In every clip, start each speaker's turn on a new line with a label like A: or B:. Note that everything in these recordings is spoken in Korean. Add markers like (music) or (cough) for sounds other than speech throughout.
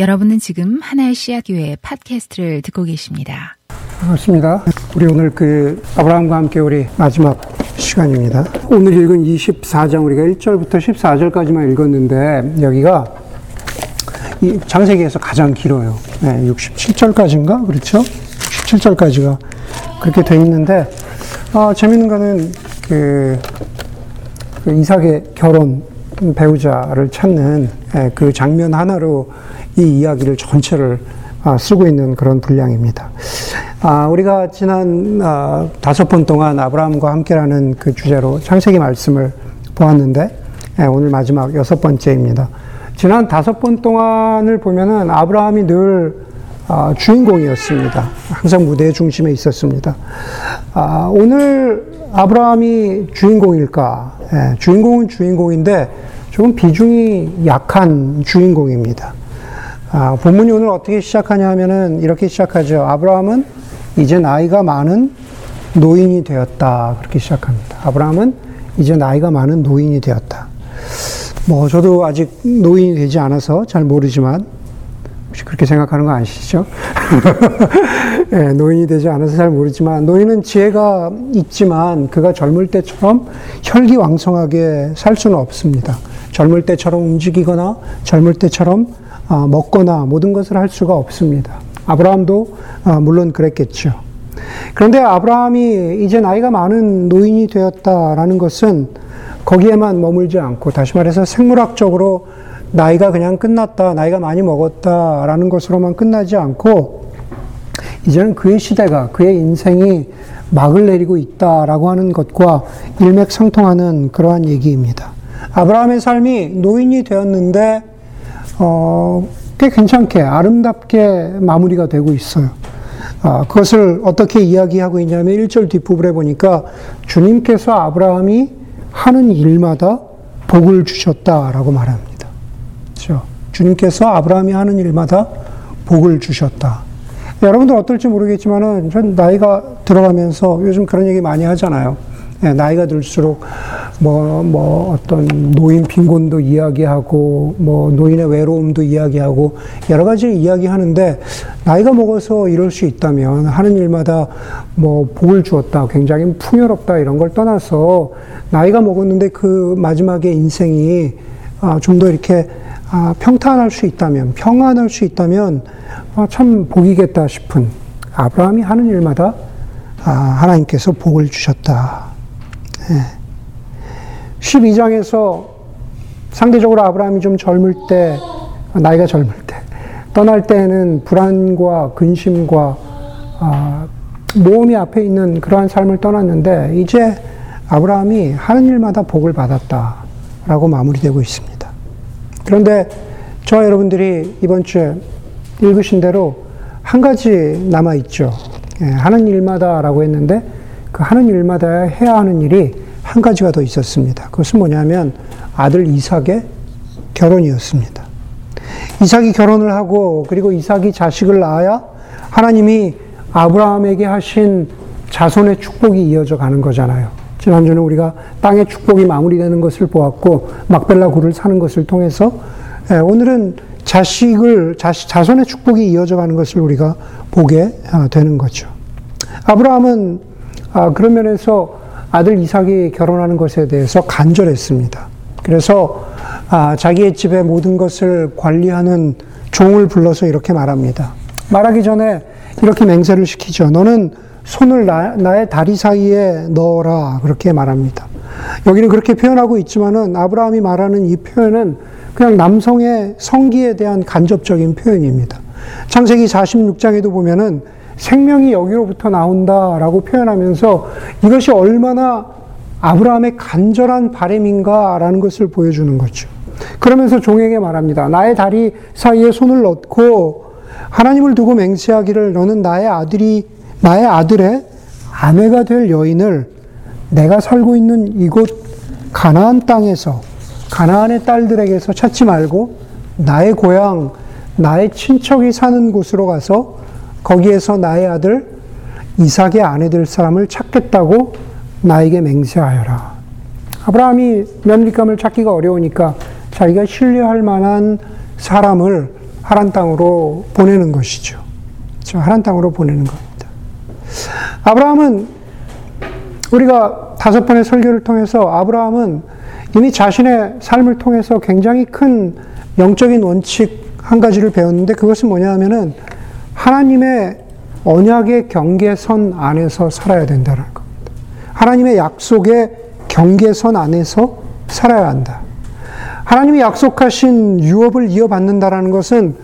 A: 여러분은 지금 하나의 씨앗교회 팟캐스트를 듣고 계십니다.
B: 반갑습니다. 우리 오늘 그 아브라함과 함께 우리 마지막 시간입니다. 오늘 읽은 24장 우리가 1절부터 14절까지만 읽었는데 여기가 이 장세기에서 가장 길어요. 네, 67절까지인가? 그렇죠? 67절까지가 그렇게 돼 있는데 아, 재밌는 거는 그, 그 이삭의 결혼 배우자를 찾는 예, 그 장면 하나로 이 이야기를 전체를 아, 쓰고 있는 그런 분량입니다. 아, 우리가 지난 아, 다섯 번 동안 아브라함과 함께라는 그 주제로 창세기 말씀을 보았는데 예, 오늘 마지막 여섯 번째입니다. 지난 다섯 번 동안을 보면은 아브라함이 늘 주인공이었습니다. 항상 무대의 중심에 있었습니다. 오늘 아브라함이 주인공일까? 예, 주인공은 주인공인데 조금 비중이 약한 주인공입니다. 아, 본문이 오늘 어떻게 시작하냐 하면은 이렇게 시작하죠. 아브라함은 이제 나이가 많은 노인이 되었다. 그렇게 시작합니다. 아브라함은 이제 나이가 많은 노인이 되었다. 뭐, 저도 아직 노인이 되지 않아서 잘 모르지만, 혹시 그렇게 생각하는 거 아시죠? 네, (laughs) 노인이 되지 않아서 잘 모르지만, 노인은 지혜가 있지만, 그가 젊을 때처럼 혈기왕성하게 살 수는 없습니다. 젊을 때처럼 움직이거나, 젊을 때처럼 아, 먹거나 모든 것을 할 수가 없습니다. 아브라함도 아, 물론 그랬겠죠. 그런데 아브라함이 이제 나이가 많은 노인이 되었다라는 것은 거기에만 머물지 않고 다시 말해서 생물학적으로 나이가 그냥 끝났다, 나이가 많이 먹었다라는 것으로만 끝나지 않고 이제는 그의 시대가, 그의 인생이 막을 내리고 있다라고 하는 것과 일맥상통하는 그러한 얘기입니다. 아브라함의 삶이 노인이 되었는데 어, 꽤 괜찮게 아름답게 마무리가 되고 있어요. 아, 그것을 어떻게 이야기하고 있냐면 1절 뒷부분에 보니까 주님께서 아브라함이 하는 일마다 복을 주셨다라고 말합니다. 그렇죠? 주님께서 아브라함이 하는 일마다 복을 주셨다. 여러분들 어떨지 모르겠지만은 전 나이가 들어가면서 요즘 그런 얘기 많이 하잖아요. 예, 나이가 들수록 뭐, 뭐 어떤 노인 빈곤도 이야기하고 뭐 노인의 외로움도 이야기하고 여러 가지 이야기하는데 나이가 먹어서 이럴 수 있다면 하는 일마다 뭐 복을 주었다 굉장히 풍요롭다 이런 걸 떠나서 나이가 먹었는데 그 마지막에 인생이 아, 좀더 이렇게 아, 평탄할 수 있다면 평안할 수 있다면 아, 참 복이겠다 싶은 아브라함이 하는 일마다 하나님께서 복을 주셨다. 12장에서 상대적으로 아브라함이 좀 젊을 때, 나이가 젊을 때, 떠날 때는 불안과 근심과 아, 모험이 앞에 있는 그러한 삶을 떠났는데, 이제 아브라함이 하는 일마다 복을 받았다라고 마무리되고 있습니다. 그런데 저와 여러분들이 이번 주에 읽으신 대로 한 가지 남아 있죠. 예, 하는 일마다라고 했는데, 그 하는 일마다 해야 하는 일이 한 가지가 더 있었습니다. 그것은 뭐냐면 아들 이삭의 결혼이었습니다. 이삭이 결혼을 하고 그리고 이삭이 자식을 낳아야 하나님이 아브라함에게 하신 자손의 축복이 이어져 가는 거잖아요. 지난주는 우리가 땅의 축복이 마무리되는 것을 보았고 막벨라 굴을 사는 것을 통해서 예, 오늘은 자식을 자손의 축복이 이어져 가는 것을 우리가 보게 아, 되는 거죠. 아브라함은 아, 그런 면에서 아들 이삭이 결혼하는 것에 대해서 간절했습니다. 그래서 아, 자기의 집의 모든 것을 관리하는 종을 불러서 이렇게 말합니다. 말하기 전에 이렇게 맹세를 시키죠. 너는 손을 나, 나의 다리 사이에 넣어라. 그렇게 말합니다. 여기는 그렇게 표현하고 있지만은 아브라함이 말하는 이 표현은 그냥 남성의 성기에 대한 간접적인 표현입니다. 창세기 46장에도 보면은 생명이 여기로부터 나온다라고 표현하면서 이것이 얼마나 아브라함의 간절한 바램인가라는 것을 보여주는 거죠. 그러면서 종에게 말합니다. 나의 다리 사이에 손을 넣고 하나님을 두고 맹세하기를 너는 나의 아들이 나의 아들의 아내가 될 여인을 내가 살고 있는 이곳 가나안 땅에서 가나안의 딸들에게서 찾지 말고 나의 고향 나의 친척이 사는 곳으로 가서 거기에서 나의 아들 이삭의 아내 될 사람을 찾겠다고 나에게 맹세하여라. 아브라함이 며느리감을 찾기가 어려우니까 자기가 신뢰할 만한 사람을 하란 땅으로 보내는 것이죠. 저 하란 땅으로 보내는 겁니다. 아브라함은 우리가 다섯 번의 설교를 통해서 아브라함은 이미 자신의 삶을 통해서 굉장히 큰 영적인 원칙 한 가지를 배웠는데 그것은 뭐냐 하면은 하나님의 언약의 경계선 안에서 살아야 된다는 겁니다. 하나님의 약속의 경계선 안에서 살아야 한다. 하나님이 약속하신 유업을 이어받는다라는 것은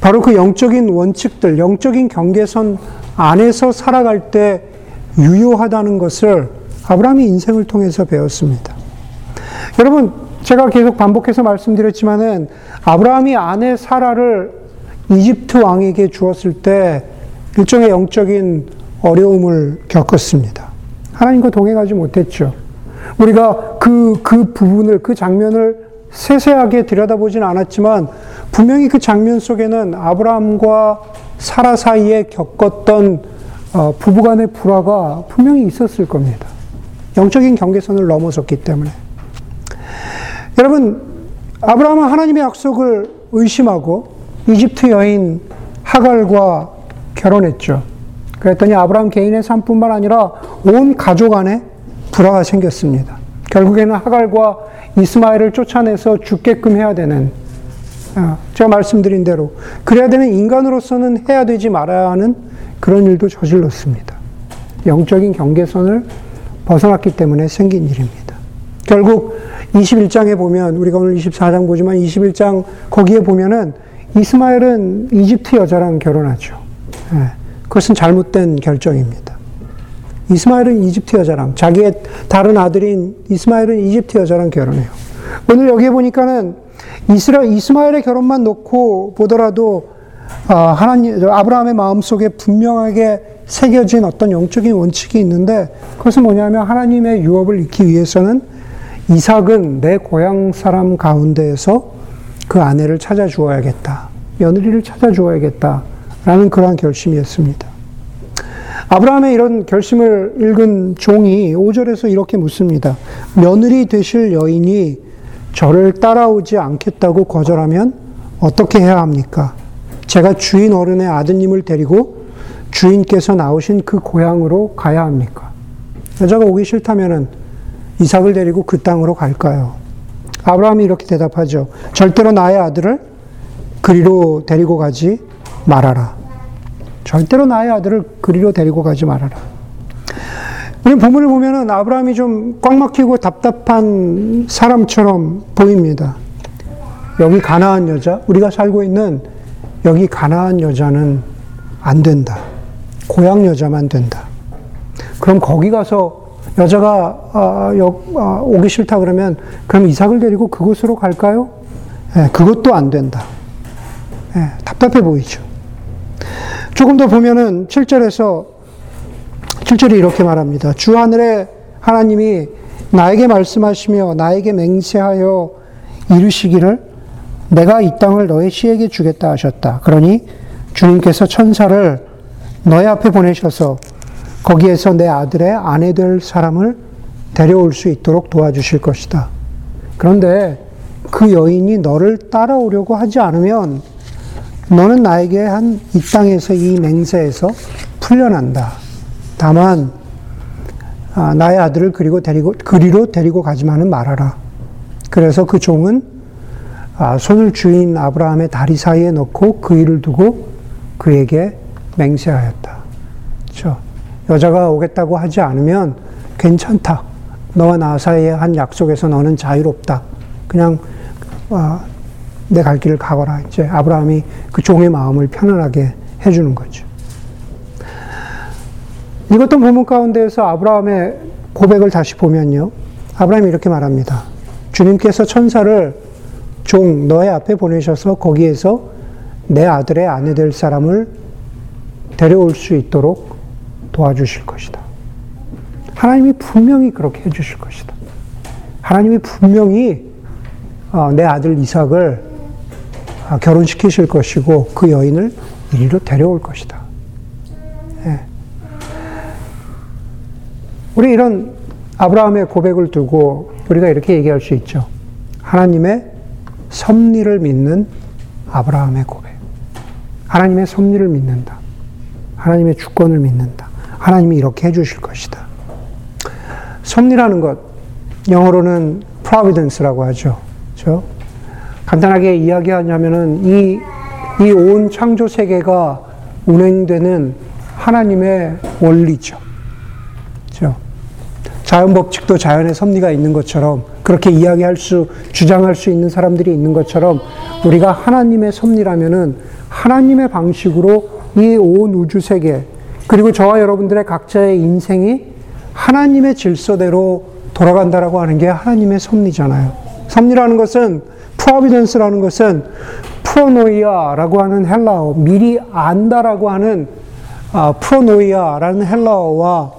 B: 바로 그 영적인 원칙들, 영적인 경계선 안에서 살아갈 때 유효하다는 것을 아브라함이 인생을 통해서 배웠습니다. 여러분, 제가 계속 반복해서 말씀드렸지만은 아브라함이 아내 사라를 이집트 왕에게 주었을 때 일종의 영적인 어려움을 겪었습니다. 하나님과 동행하지 못했죠. 우리가 그, 그 부분을, 그 장면을 세세하게 들여다보진 않았지만 분명히 그 장면 속에는 아브라함과 사라 사이에 겪었던 어, 부부간의 불화가 분명히 있었을 겁니다. 영적인 경계선을 넘어섰기 때문에. 여러분, 아브라함은 하나님의 약속을 의심하고 이집트 여인 하갈과 결혼했죠. 그랬더니 아브라함 개인의 삶뿐만 아니라 온 가족 안에 불화가 생겼습니다. 결국에는 하갈과 이스마엘을 쫓아내서 죽게끔 해야 되는 어, 제가 말씀드린 대로 그래야 되는 인간으로서는 해야 되지 말아야 하는 그런 일도 저질렀습니다. 영적인 경계선을 벗어났기 때문에 생긴 일입니다. 결국 21장에 보면 우리가 오늘 24장 보지만 21장 거기에 보면은 이스마엘은 이집트 여자랑 결혼하죠. 예, 그것은 잘못된 결정입니다. 이스마엘은 이집트 여자랑 자기의 다른 아들인 이스마엘은 이집트 여자랑 결혼해요. 오늘 여기에 보니까는 이스라 이스마엘의 결혼만 놓고 보더라도 아, 하나님 아브라함의 마음 속에 분명하게 새겨진 어떤 영적인 원칙이 있는데 그것은 뭐냐면 하나님의 유업을 잊기 위해서는 이삭은 내 고향 사람 가운데에서 그 아내를 찾아 주어야겠다. 며느리를 찾아 주어야겠다. 라는 그러한 결심이었습니다. 아브라함의 이런 결심을 읽은 종이 5절에서 이렇게 묻습니다. 며느리 되실 여인이 저를 따라오지 않겠다고 거절하면 어떻게 해야 합니까? 제가 주인 어른의 아드님을 데리고 주인께서 나오신 그 고향으로 가야 합니까? 여자가 오기 싫다면은 이삭을 데리고 그 땅으로 갈까요? 아브라함이 이렇게 대답하죠. 절대로 나의 아들을 그리로 데리고 가지 말아라. 절대로 나의 아들을 그리로 데리고 가지 말아라. 우리 본문을 보면은 아브라함이 좀 꽉 막히고 답답한 사람처럼 보입니다. 여기 가나안 여자, 우리가 살고 있는 여기 가나안 여자는 안 된다. 고향 여자만 된다. 그럼 거기 가서 여자가 아, 여, 아, 오기 싫다 그러면 그럼 이삭을 데리고 그곳으로 갈까요? 예, 그것도 안 된다. 예, 답답해 보이죠. 조금 더 보면은 7절에서 7절이 이렇게 말합니다. 주 하늘에 하나님이 나에게 말씀하시며 나에게 맹세하여 이르시기를 내가 이 땅을 너의 씨에게 주겠다 하셨다. 그러니 주님께서 천사를 너의 앞에 보내셔서 거기에서 내 아들의 아내 될 사람을 데려올 수 있도록 도와주실 것이다. 그런데 그 여인이 너를 따라오려고 하지 않으면 너는 나에게 한 이 땅에서 이 맹세에서 풀려난다. 다만 아, 나의 아들을 그리고 데리고 그리로 데리고 가지만은 말아라. 그래서 그 종은 아, 손을 주인 아브라함의 다리 사이에 넣고 그 일을 두고 그에게 맹세하였다. 그렇죠? 여자가 오겠다고 하지 않으면 괜찮다. 너와 나 사이의 한 약속에서 너는 자유롭다. 그냥 아, 내갈 길을 가거라. 이제 아브라함이 그 종의 마음을 편안하게 해주는 거죠. 이것도 본문 가운데에서 아브라함의 고백을 다시 보면요. 아브라함이 이렇게 말합니다. 주님께서 천사를 종 너의 앞에 보내셔서 거기에서 내 아들의 아내 될 사람을 데려올 수 있도록 도와주실 것이다. 하나님이 분명히 그렇게 해주실 것이다. 하나님이 분명히 어, 내 아들 이삭을 어, 결혼시키실 것이고 그 여인을 이리로 데려올 것이다. 예. 우리 이런 아브라함의 고백을 두고 우리가 이렇게 얘기할 수 있죠. 하나님의 섭리를 믿는 아브라함의 고백. 하나님의 섭리를 믿는다. 하나님의 주권을 믿는다. 하나님이 이렇게 해주실 것이다. 섭리라는 것, 영어로는 providence라고 하죠. 그렇죠? 간단하게 이야기하냐면은 이, 이 온 창조 세계가 운행되는 하나님의 원리죠. 그렇죠? 자연 법칙도 자연의 섭리가 있는 것처럼 그렇게 이야기할 수, 주장할 수 있는 사람들이 있는 것처럼 우리가 하나님의 섭리라면은 하나님의 방식으로 이 온 우주 세계, 그리고 저와 여러분들의 각자의 인생이 하나님의 질서대로 돌아간다라고 하는 게 하나님의 섭리잖아요. 섭리라는 것은 프로비던스라는 것은 프로노이아라고 하는 헬라어, 미리 안다라고 하는 아, 프로노이아라는 헬라어와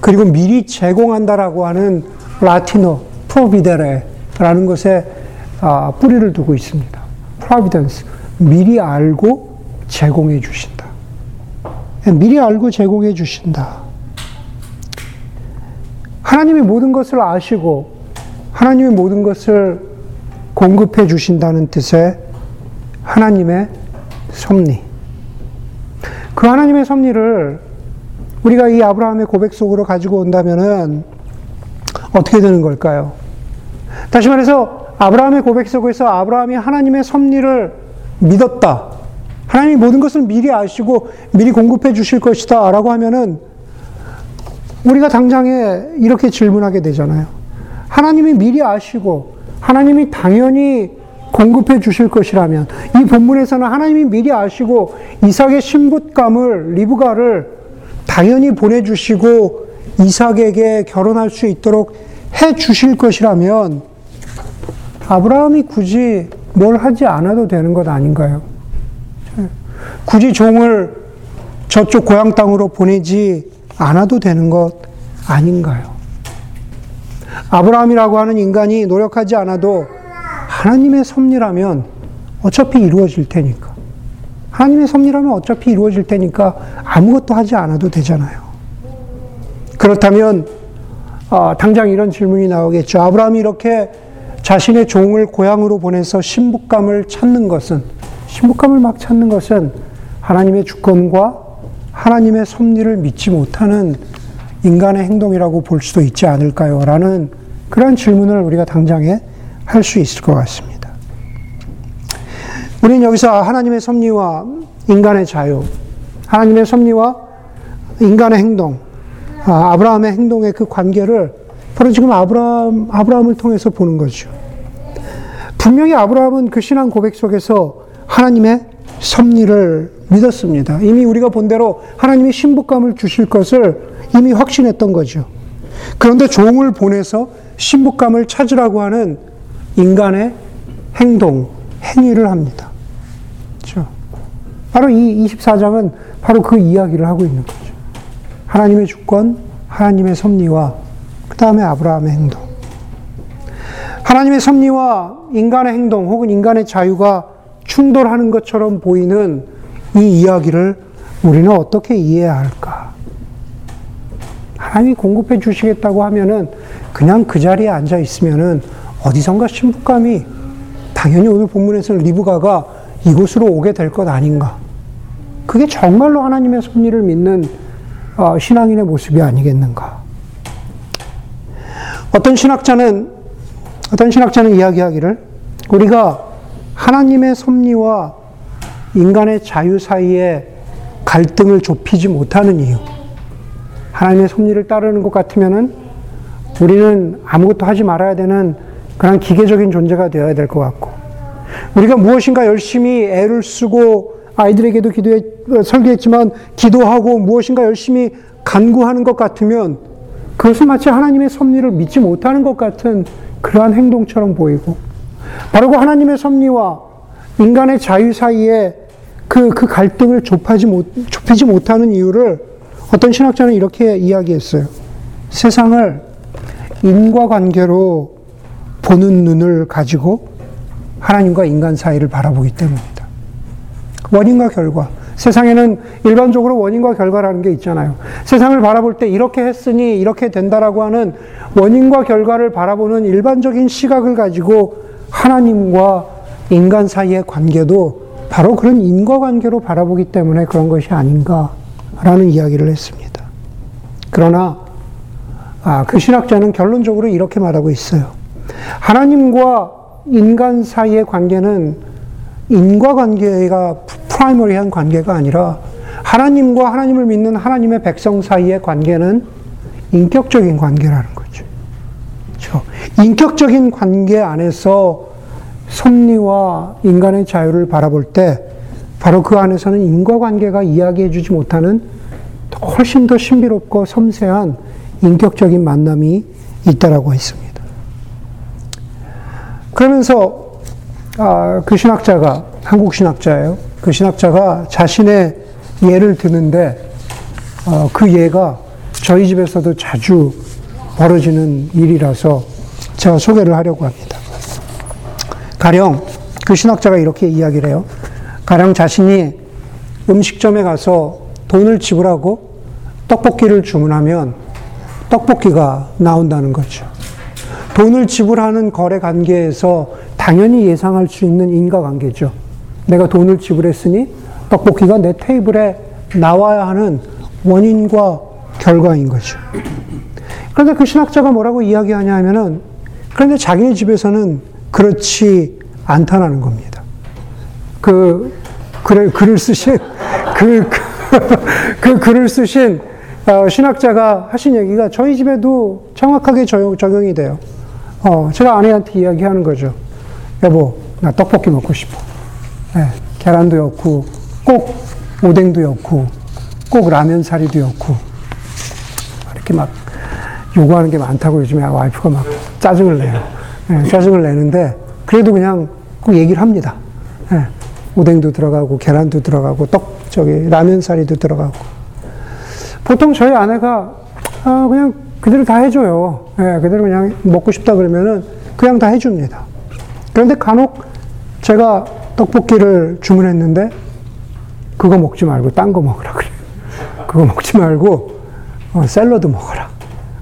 B: 그리고 미리 제공한다라고 하는 라틴어 프로비데레라는 것에 아, 뿌리를 두고 있습니다. 프로비던스 미리 알고 제공해 주신다. 미리 알고 제공해 주신다. 하나님이 모든 것을 아시고 하나님이 모든 것을 공급해 주신다는 뜻의 하나님의 섭리. 그 하나님의 섭리를 우리가 이 아브라함의 고백 속으로 가지고 온다면은 어떻게 되는 걸까요? 다시 말해서 아브라함의 고백 속에서 아브라함이 하나님의 섭리를 믿었다. 하나님이 모든 것을 미리 아시고 미리 공급해 주실 것이다. 라고 하면은 우리가 당장에 이렇게 질문하게 되잖아요. 하나님이 미리 아시고 하나님이 당연히 공급해 주실 것이라면 이 본문에서는 하나님이 미리 아시고 이삭의 신부감을 리브가를 당연히 보내주시고 이삭에게 결혼할 수 있도록 해 주실 것이라면 아브라함이 굳이 뭘 하지 않아도 되는 것 아닌가요? 굳이 종을 저쪽 고향 땅으로 보내지 않아도 되는 것 아닌가요? 아브라함이라고 하는 인간이 노력하지 않아도 하나님의 섭리라면 어차피 이루어질 테니까. 하나님의 섭리라면 어차피 이루어질 테니까 아무것도 하지 않아도 되잖아요. 그렇다면 어, 당장 이런 질문이 나오겠죠. 아브라함이 이렇게 자신의 종을 고향으로 보내서 신부감을 찾는 것은 신부감을 막 찾는 것은 하나님의 주권과 하나님의 섭리를 믿지 못하는 인간의 행동이라고 볼 수도 있지 않을까요? 라는 그런 질문을 우리가 당장에 할 수 있을 것 같습니다. 우리는 여기서 하나님의 섭리와 인간의 자유, 하나님의 섭리와 인간의 행동, 아, 아브라함의 행동의 그 관계를 바로 지금 아브라함, 아브라함을 통해서 보는 거죠. 분명히 아브라함은 그 신앙 고백 속에서 하나님의 섭리를 믿었습니다. 이미 우리가 본 대로 하나님이 신부감을 주실 것을 이미 확신했던 거죠. 그런데 종을 보내서 신부감을 찾으라고 하는 인간의 행동, 행위를 합니다. 그렇죠? 바로 이 24장은 바로 그 이야기를 하고 있는 거죠. 하나님의 주권, 하나님의 섭리와 그 다음에 아브라함의 행동. 하나님의 섭리와 인간의 행동 혹은 인간의 자유가 충돌하는 것처럼 보이는 이 이야기를 우리는 어떻게 이해해야 할까? 하나님이 공급해 주시겠다고 하면은 그냥 그 자리에 앉아 있으면은 어디선가 신부감이 당연히 오늘 본문에서는 리브가가 이곳으로 오게 될 것 아닌가. 그게 정말로 하나님의 섭리를 믿는 어, 신앙인의 모습이 아니겠는가. 어떤 신학자는 어떤 신학자는 이야기하기를 우리가 하나님의 섭리와 인간의 자유 사이에 갈등을 좁히지 못하는 이유. 하나님의 섭리를 따르는 것 같으면은 우리는 아무것도 하지 말아야 되는 그런 기계적인 존재가 되어야 될 것 같고, 우리가 무엇인가 열심히 애를 쓰고 아이들에게도 기도해, 설계했지만 기도하고 무엇인가 열심히 간구하는 것 같으면 그것은 마치 하나님의 섭리를 믿지 못하는 것 같은 그러한 행동처럼 보이고, 바로 그 하나님의 섭리와 인간의 자유 사이에 그, 그 갈등을 좁히지, 못, 좁히지 못하는 이유를 어떤 신학자는 이렇게 이야기했어요. 세상을 인과관계로 보는 눈을 가지고 하나님과 인간 사이를 바라보기 때문이다. 원인과 결과. 세상에는 일반적으로 원인과 결과라는 게 있잖아요. 세상을 바라볼 때 이렇게 했으니 이렇게 된다라고 하는 원인과 결과를 바라보는 일반적인 시각을 가지고 하나님과 인간 사이의 관계도 바로 그런 인과관계로 바라보기 때문에 그런 것이 아닌가라는 이야기를 했습니다. 그러나 아, 그 신학자는 결론적으로 이렇게 말하고 있어요. 하나님과 인간 사이의 관계는 인과관계가 프라이머리한 관계가 아니라 하나님과 하나님을 믿는 하나님의 백성 사이의 관계는 인격적인 관계라는 거죠. 그렇죠? 인격적인 관계 안에서 섭리와 인간의 자유를 바라볼 때 바로 그 안에서는 인과관계가 이야기해주지 못하는 훨씬 더 신비롭고 섬세한 인격적인 만남이 있다라고 했습니다. 그러면서 아, 그 신학자가 한국 신학자예요. 그 신학자가 자신의 예를 드는데 어, 그 예가 저희 집에서도 자주 벌어지는 일이라서 제가 소개를 하려고 합니다. 가령 그 신학자가 이렇게 이야기를 해요. 가령 자신이 음식점에 가서 돈을 지불하고 떡볶이를 주문하면 떡볶이가 나온다는 거죠. 돈을 지불하는 거래 관계에서 당연히 예상할 수 있는 인과관계죠. 내가 돈을 지불했으니 떡볶이가 내 테이블에 나와야 하는 원인과 결과인 거죠. 그런데 그 신학자가 뭐라고 이야기하냐 하면은 그런데 자기네 집에서는 그렇지 않다는 겁니다. 그, 글을, 글을 쓰신, (laughs) 그, 그, 그 글을 쓰신 어, 신학자가 하신 얘기가 저희 집에도 정확하게 적용, 이 돼요. 어, 제가 아내한테 이야기하는 거죠. 여보, 나 떡볶이 먹고 싶어. 네, 계란도 였고, 꼭 오뎅도 였고, 꼭 라면 사리도 였고, 이렇게 막 요구하는 게 많다고 요즘에 와이프가 막 짜증을 내요. 네, 짜증을 내는데, 그래도 그냥 꼭 얘기를 합니다. 네, 오뎅도 들어가고, 계란도 들어가고, 떡, 저기, 라면 사리도 들어가고. 보통 저희 아내가, 아, 그냥 그대로 다 해줘요. 네, 그대로 그냥 먹고 싶다 그러면은 그냥 다 해줍니다. 그런데 간혹 제가 떡볶이를 주문했는데 그거 먹지 말고 딴 거 먹으라 그래요. 그거 먹지 말고 어, 샐러드 먹어라.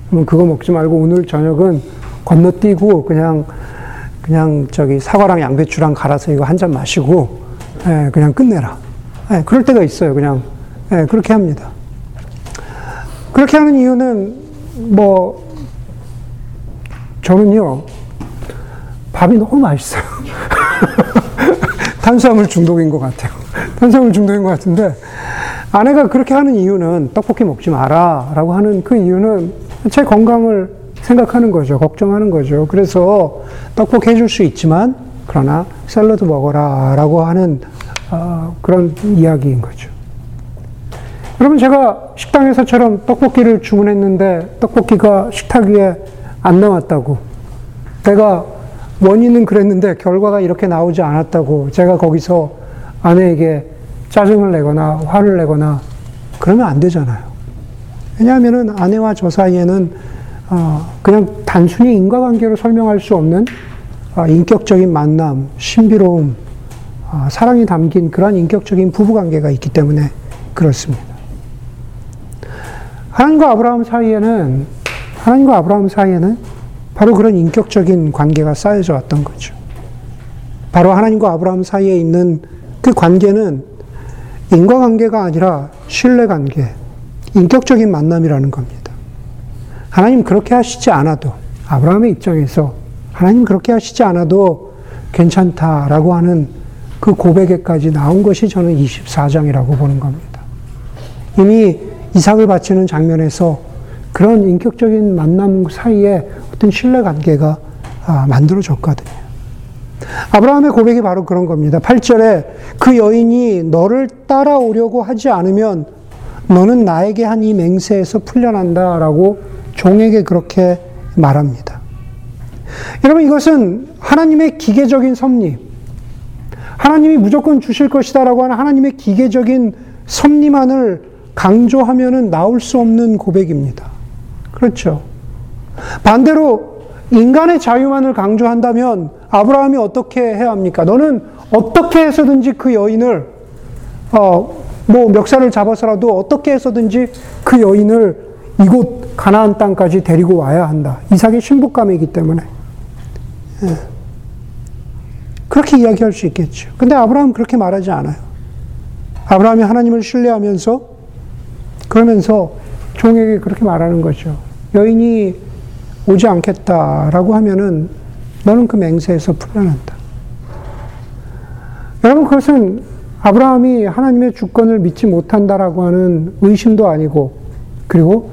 B: 그러면 그거 먹지 말고 오늘 저녁은 건너뛰고 그냥 그냥 저기 사과랑 양배추랑 갈아서 이거 한 잔 마시고 예, 그냥 끝내라. 예, 그럴 때가 있어요. 그냥 예, 그렇게 합니다. 그렇게 하는 이유는 뭐 저는요 밥이 너무 맛있어요. (laughs) 탄수화물 중독인 것 같아요. 탄수화물 중독인 것 같은데 아내가 그렇게 하는 이유는 떡볶이 먹지 마라 라고 하는 그 이유는 제 건강을 생각하는 거죠. 걱정하는 거죠. 그래서 떡볶이 해줄 수 있지만 그러나 샐러드 먹어라 라고 하는 어, 그런 이야기인 거죠. 여러분 제가 식당에서처럼 떡볶이를 주문했는데 떡볶이가 식탁 위에 안 나왔다고 내가 원인은 그랬는데 결과가 이렇게 나오지 않았다고 제가 거기서 아내에게 짜증을 내거나 화를 내거나 그러면 안 되잖아요. 왜냐하면 아내와 저 사이에는 어, 그냥 단순히 인과관계로 설명할 수 없는 어, 인격적인 만남, 신비로움, 어, 사랑이 담긴 그런 인격적인 부부관계가 있기 때문에 그렇습니다. 하나님과 아브라함 사이에는 하나님과 아브라함 사이에는 바로 그런 인격적인 관계가 쌓여져 왔던 거죠. 바로 하나님과 아브라함 사이에 있는 그 관계는 인과관계가 아니라 신뢰관계, 인격적인 만남이라는 겁니다. 하나님 그렇게 하시지 않아도, 아브라함의 입장에서 하나님 그렇게 하시지 않아도 괜찮다라고 하는 그 고백에까지 나온 것이 저는 24장이라고 보는 겁니다. 이미 이삭을 바치는 장면에서 그런 인격적인 만남 사이에 어떤 신뢰 관계가 아, 만들어졌거든요. 아브라함의 고백이 바로 그런 겁니다. 8절에 그 여인이 너를 따라오려고 하지 않으면 너는 나에게 한 이 맹세에서 풀려난다 라고 종에게 그렇게 말합니다. 여러분 이것은 하나님의 기계적인 섭리, 하나님이 무조건 주실 것이다 라고 하는 하나님의 기계적인 섭리만을 강조하면 나올 수 없는 고백입니다. 그렇죠. 반대로 인간의 자유만을 강조한다면 아브라함이 어떻게 해야 합니까? 너는 어떻게 해서든지 그 여인을 어, 뭐 멱살을 잡아서라도 어떻게 해서든지 그 여인을 이곳 가나안 땅까지 데리고 와야 한다. 이삭의 신부감이기 때문에. 예. 그렇게 이야기할 수 있겠죠. 근데 아브라함은 그렇게 말하지 않아요. 아브라함이 하나님을 신뢰하면서 그러면서 종에게 그렇게 말하는 거죠. 여인이 오지 않겠다라고 하면은 너는 그 맹세에서 풀려난다. 여러분 그것은 아브라함이 하나님의 주권을 믿지 못한다라고 하는 의심도 아니고 그리고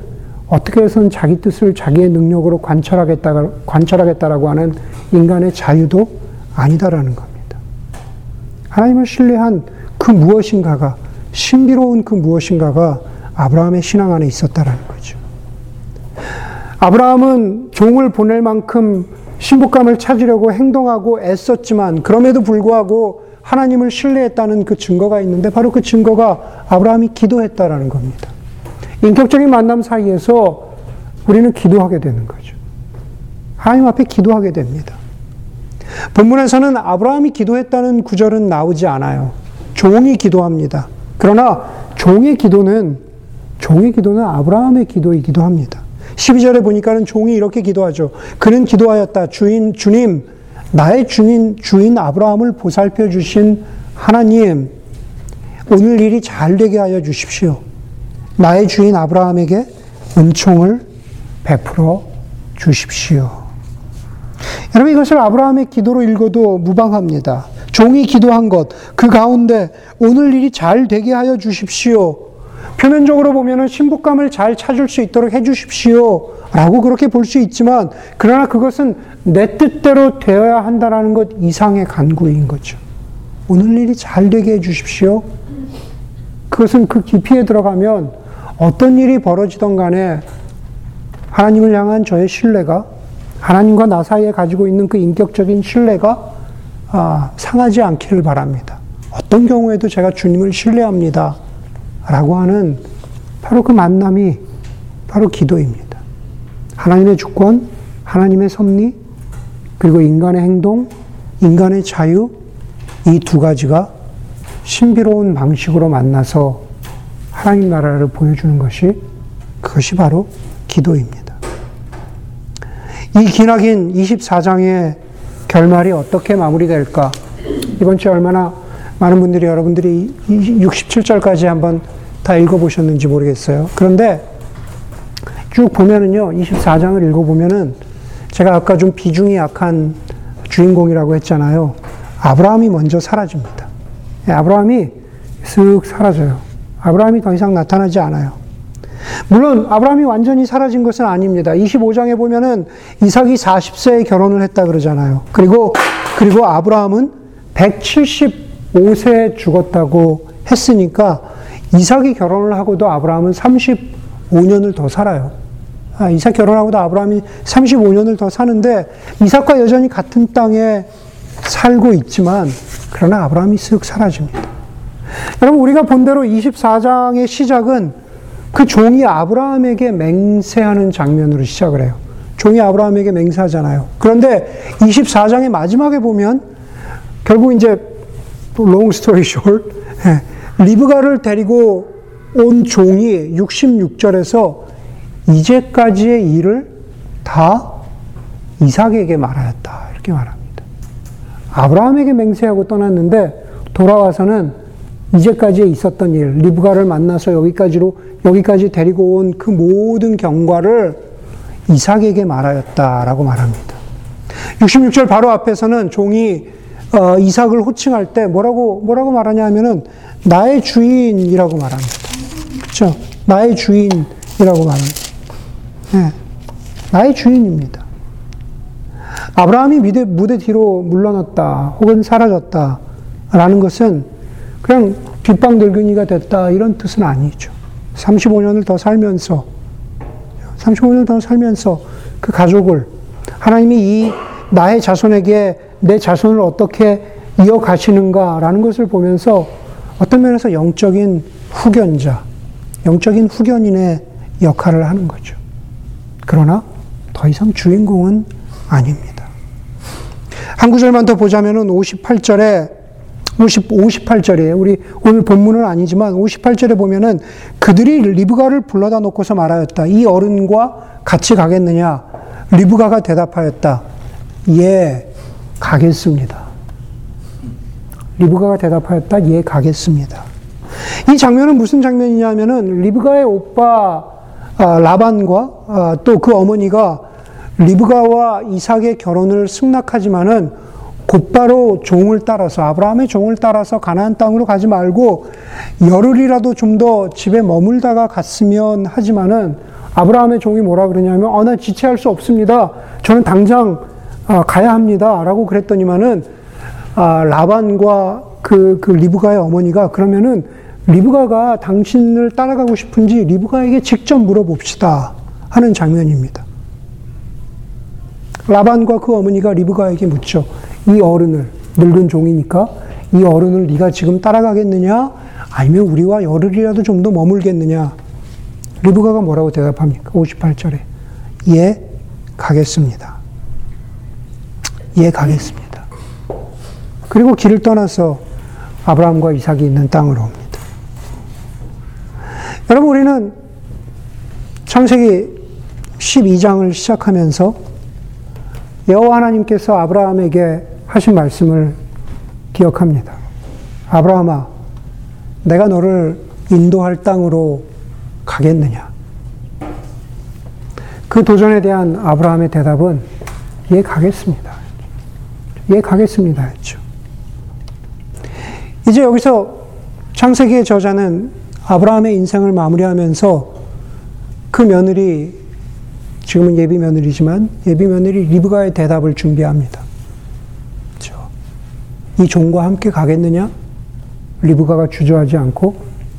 B: 어떻게 해서는 자기 뜻을 자기의 능력으로 관철하겠다, 관철하겠다라고 하는 인간의 자유도 아니다라는 겁니다. 하나님을 신뢰한 그 무엇인가가, 신비로운 그 무엇인가가 아브라함의 신앙 안에 있었다라는 거죠. 아브라함은 종을 보낼 만큼 신복감을 찾으려고 행동하고 애썼지만 그럼에도 불구하고 하나님을 신뢰했다는 그 증거가 있는데 바로 그 증거가 아브라함이 기도했다라는 겁니다. 인격적인 만남 사이에서 우리는 기도하게 되는 거죠. 하나님 앞에 기도하게 됩니다. 본문에서는 아브라함이 기도했다는 구절은 나오지 않아요. 종이 기도합니다. 그러나 종의 기도는 종의 기도는 아브라함의 기도이기도 합니다. 12절에 보니까는 종이 이렇게 기도하죠. 그는 기도하였다. 주인 주님 나의 주인 주인 아브라함을 보살펴 주신 하나님 오늘 일이 잘 되게 하여 주십시오. 나의 주인 아브라함에게 은총을 베풀어 주십시오. 여러분 이것을 아브라함의 기도로 읽어도 무방합니다. 종이 기도한 것, 그 가운데 오늘 일이 잘 되게 하여 주십시오. 표면적으로 보면은 신부감을 잘 찾을 수 있도록 해 주십시오. 라고 그렇게 볼 수 있지만, 그러나 그것은 내 뜻대로 되어야 한다라는 것 이상의 간구인 거죠. 오늘 일이 잘 되게 해 주십시오. 그것은 그 깊이에 들어가면 어떤 일이 벌어지던 간에 하나님을 향한 저의 신뢰가 하나님과 나 사이에 가지고 있는 그 인격적인 신뢰가 아, 상하지 않기를 바랍니다. 어떤 경우에도 제가 주님을 신뢰합니다. 라고 하는 바로 그 만남이 바로 기도입니다. 하나님의 주권, 하나님의 섭리, 그리고 인간의 행동, 인간의 자유, 이 두 가지가 신비로운 방식으로 만나서 하나님 나라를 보여주는 것이 그것이 바로 기도입니다. 이 기나긴 24장의 결말이 어떻게 마무리될까? 이번 주에 얼마나 많은 분들이 여러분들이 67절까지 한번 다 읽어보셨는지 모르겠어요. 그런데 쭉 보면은요, 24장을 읽어보면은 제가 아까 좀 비중이 약한 주인공이라고 했잖아요. 아브라함이 먼저 사라집니다. 예, 아브라함이 쓱 사라져요. 아브라함이 더 이상 나타나지 않아요. 물론 아브라함이 완전히 사라진 것은 아닙니다. 25장에 보면은 이삭이 40세에 결혼을 했다 그러잖아요. 그리고 그리고 아브라함은 175세에 죽었다고 했으니까 이삭이 결혼을 하고도 아브라함은 35년을 더 살아요. 아, 이삭 결혼하고도 아브라함이 35년을 더 사는데 이삭과 여전히 같은 땅에 살고 있지만 그러나 아브라함이 쓱 사라집니다. 여러분 우리가 본대로 24장의 시작은 그 종이 아브라함에게 맹세하는 장면으로 시작을 해요. 종이 아브라함에게 맹세하잖아요. 그런데 24장의 마지막에 보면 결국 이제 long story short 예, 리브가를 데리고 온 종이 66절에서 이제까지의 일을 다 이삭에게 말하였다. 이렇게 말합니다. 아브라함에게 맹세하고 떠났는데 돌아와서는 이제까지 있었던 일, 리브가를 만나서 여기까지로, 여기까지 데리고 온 그 모든 경과를 이삭에게 말하였다라고 말합니다. 66절 바로 앞에서는 종이 어, 이삭을 호칭할 때 뭐라고, 뭐라고 말하냐 하면은 나의 주인이라고 말합니다. 그죠? 나의 주인이라고 말합니다. 네. 나의 주인입니다. 아브라함이 무대, 무대 뒤로 물러났다, 혹은 사라졌다, 라는 것은 그냥 뒷방늙은이가 됐다 이런 뜻은 아니죠. 35년을 더 살면서 35년을 더 살면서 그 가족을 하나님이 이 나의 자손에게 내 자손을 어떻게 이어가시는가라는 것을 보면서 어떤 면에서 영적인 후견자, 영적인 후견인의 역할을 하는 거죠. 그러나 더 이상 주인공은 아닙니다. 한 구절만 더 보자면은 58절에 50, 58절이에요. 우리 오늘 본문은 아니지만 58절에 보면은 그들이 리브가를 불러다 놓고서 말하였다. 이 어른과 같이 가겠느냐? 리브가가 대답하였다. 예, 가겠습니다. 리브가가 대답하였다. 예, 가겠습니다. 이 장면은 무슨 장면이냐면은 리브가의 오빠 아, 라반과 아, 또그 어머니가 리브가와 이삭의 결혼을 승낙하지만은 곧바로 종을 따라서 아브라함의 종을 따라서 가나안 땅으로 가지 말고 열흘이라도 좀 더 집에 머물다가 갔으면 하지만은 아브라함의 종이 뭐라 그러냐면 어, 나 지체할 수 없습니다. 저는 당장 아, 가야 합니다. 라고 그랬더니만은 아, 라반과 그, 그 리브가의 어머니가 그러면은 리브가가 당신을 따라가고 싶은지 리브가에게 직접 물어봅시다 하는 장면입니다. 라반과 그 어머니가 리브가에게 묻죠. 이 어른을 늙은 종이니까 이 어른을 네가 지금 따라가겠느냐 아니면 우리와 열흘이라도 좀 더 머물겠느냐 리브가가 뭐라고 대답합니까? 58절에 예 가겠습니다. 예 가겠습니다. 그리고 길을 떠나서 아브라함과 이삭이 있는 땅으로 옵니다. 여러분 우리는 창세기 12장을 시작하면서 여호와 하나님께서 아브라함에게 하신 말씀을 기억합니다. 아브라함아, 내가 너를 인도할 땅으로 가겠느냐? 그 도전에 대한 아브라함의 대답은 예, 가겠습니다. 예, 가겠습니다. 했죠. 이제 여기서 창세기의 저자는 아브라함의 인생을 마무리하면서 그 며느리, 지금은 예비 며느리지만 예비 며느리 리브가의 대답을 준비합니다. 그렇죠? 이 종과 함께 가겠느냐? 리브가가 주저하지 않고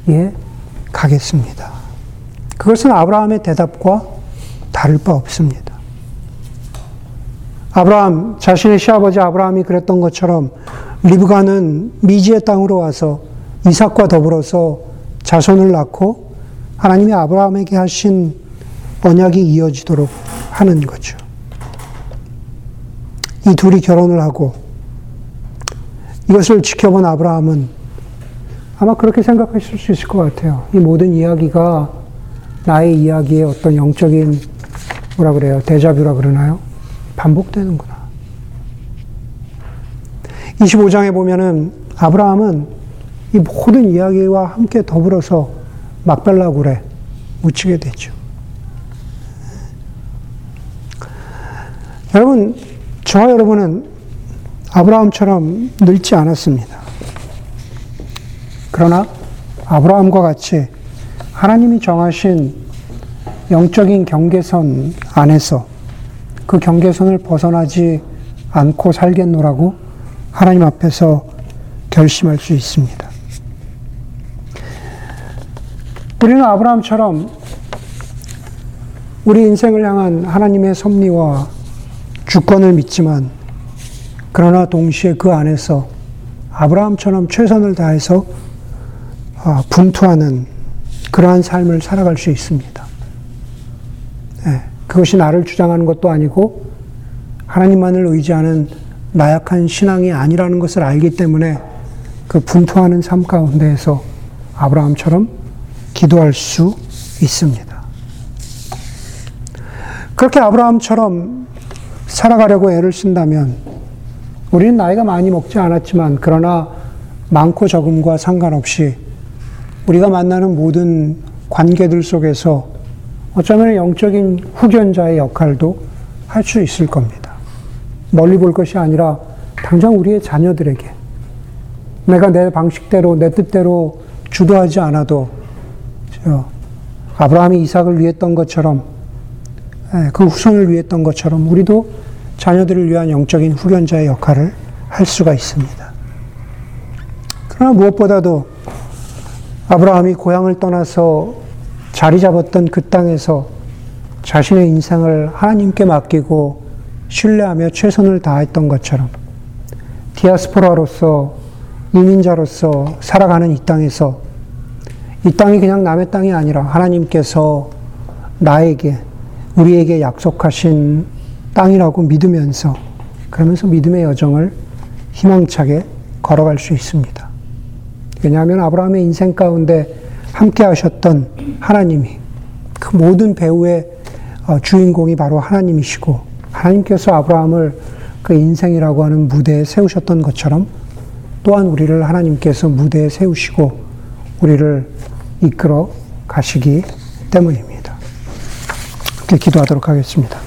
B: 예, 가겠습니다. 그것은 아브라함의 대답과 다를 바 없습니다. 아브라함, 자신의 시아버지 아브라함이 그랬던 것처럼 리브가는 미지의 땅으로 와서 이삭과 더불어서 자손을 낳고 하나님이 아브라함에게 하신 언약이 이어지도록 하는 거죠. 이 둘이 결혼을 하고 이것을 지켜본 아브라함은 아마 그렇게 생각하실 수 있을 것 같아요. 이 모든 이야기가 나의 이야기의 어떤 영적인 뭐라 그래요? 대자뷰라 그러나요? 반복되는구나. 25장에 보면은 아브라함은 이 모든 이야기와 함께 더불어서 막벨라굴에 묻히게 되죠. 여러분, 저와 여러분은 아브라함처럼 늙지 않았습니다. 그러나 아브라함과 같이 하나님이 정하신 영적인 경계선 안에서 그 경계선을 벗어나지 않고 살겠노라고 하나님 앞에서 결심할 수 있습니다. 우리는 아브라함처럼 우리 인생을 향한 하나님의 섭리와 주권을 믿지만 그러나 동시에 그 안에서 아브라함처럼 최선을 다해서 아, 분투하는 그러한 삶을 살아갈 수 있습니다. 네, 그것이 나를 주장하는 것도 아니고 하나님만을 의지하는 나약한 신앙이 아니라는 것을 알기 때문에 그 분투하는 삶 가운데에서 아브라함처럼 기도할 수 있습니다. 그렇게 아브라함처럼 살아가려고 애를 쓴다면 우리는 나이가 많이 먹지 않았지만 그러나 많고 적음과 상관없이 우리가 만나는 모든 관계들 속에서 어쩌면 영적인 후견자의 역할도 할 수 있을 겁니다. 멀리 볼 것이 아니라 당장 우리의 자녀들에게 내가 내 방식대로 내 뜻대로 주도하지 않아도 아브라함이 이삭을 위했던 것처럼 예, 그 후손을 위했던 것처럼 우리도 자녀들을 위한 영적인 후견자의 역할을 할 수가 있습니다. 그러나 무엇보다도 아브라함이 고향을 떠나서 자리 잡았던 그 땅에서 자신의 인생을 하나님께 맡기고 신뢰하며 최선을 다했던 것처럼 디아스포라로서 이민자로서 살아가는 이 땅에서 이 땅이 그냥 남의 땅이 아니라 하나님께서 나에게, 우리에게 약속하신 땅이라고 믿으면서, 그러면서 믿음의 여정을 희망차게 걸어갈 수 있습니다. 왜냐하면 아브라함의 인생 가운데 함께 하셨던 하나님이 그 모든 배우의 어, 주인공이 바로 하나님이시고 하나님께서 아브라함을 그 인생이라고 하는 무대에 세우셨던 것처럼 또한 우리를 하나님께서 무대에 세우시고 우리를 이끌어 가시기 때문입니다. 이렇게 기도하도록 하겠습니다.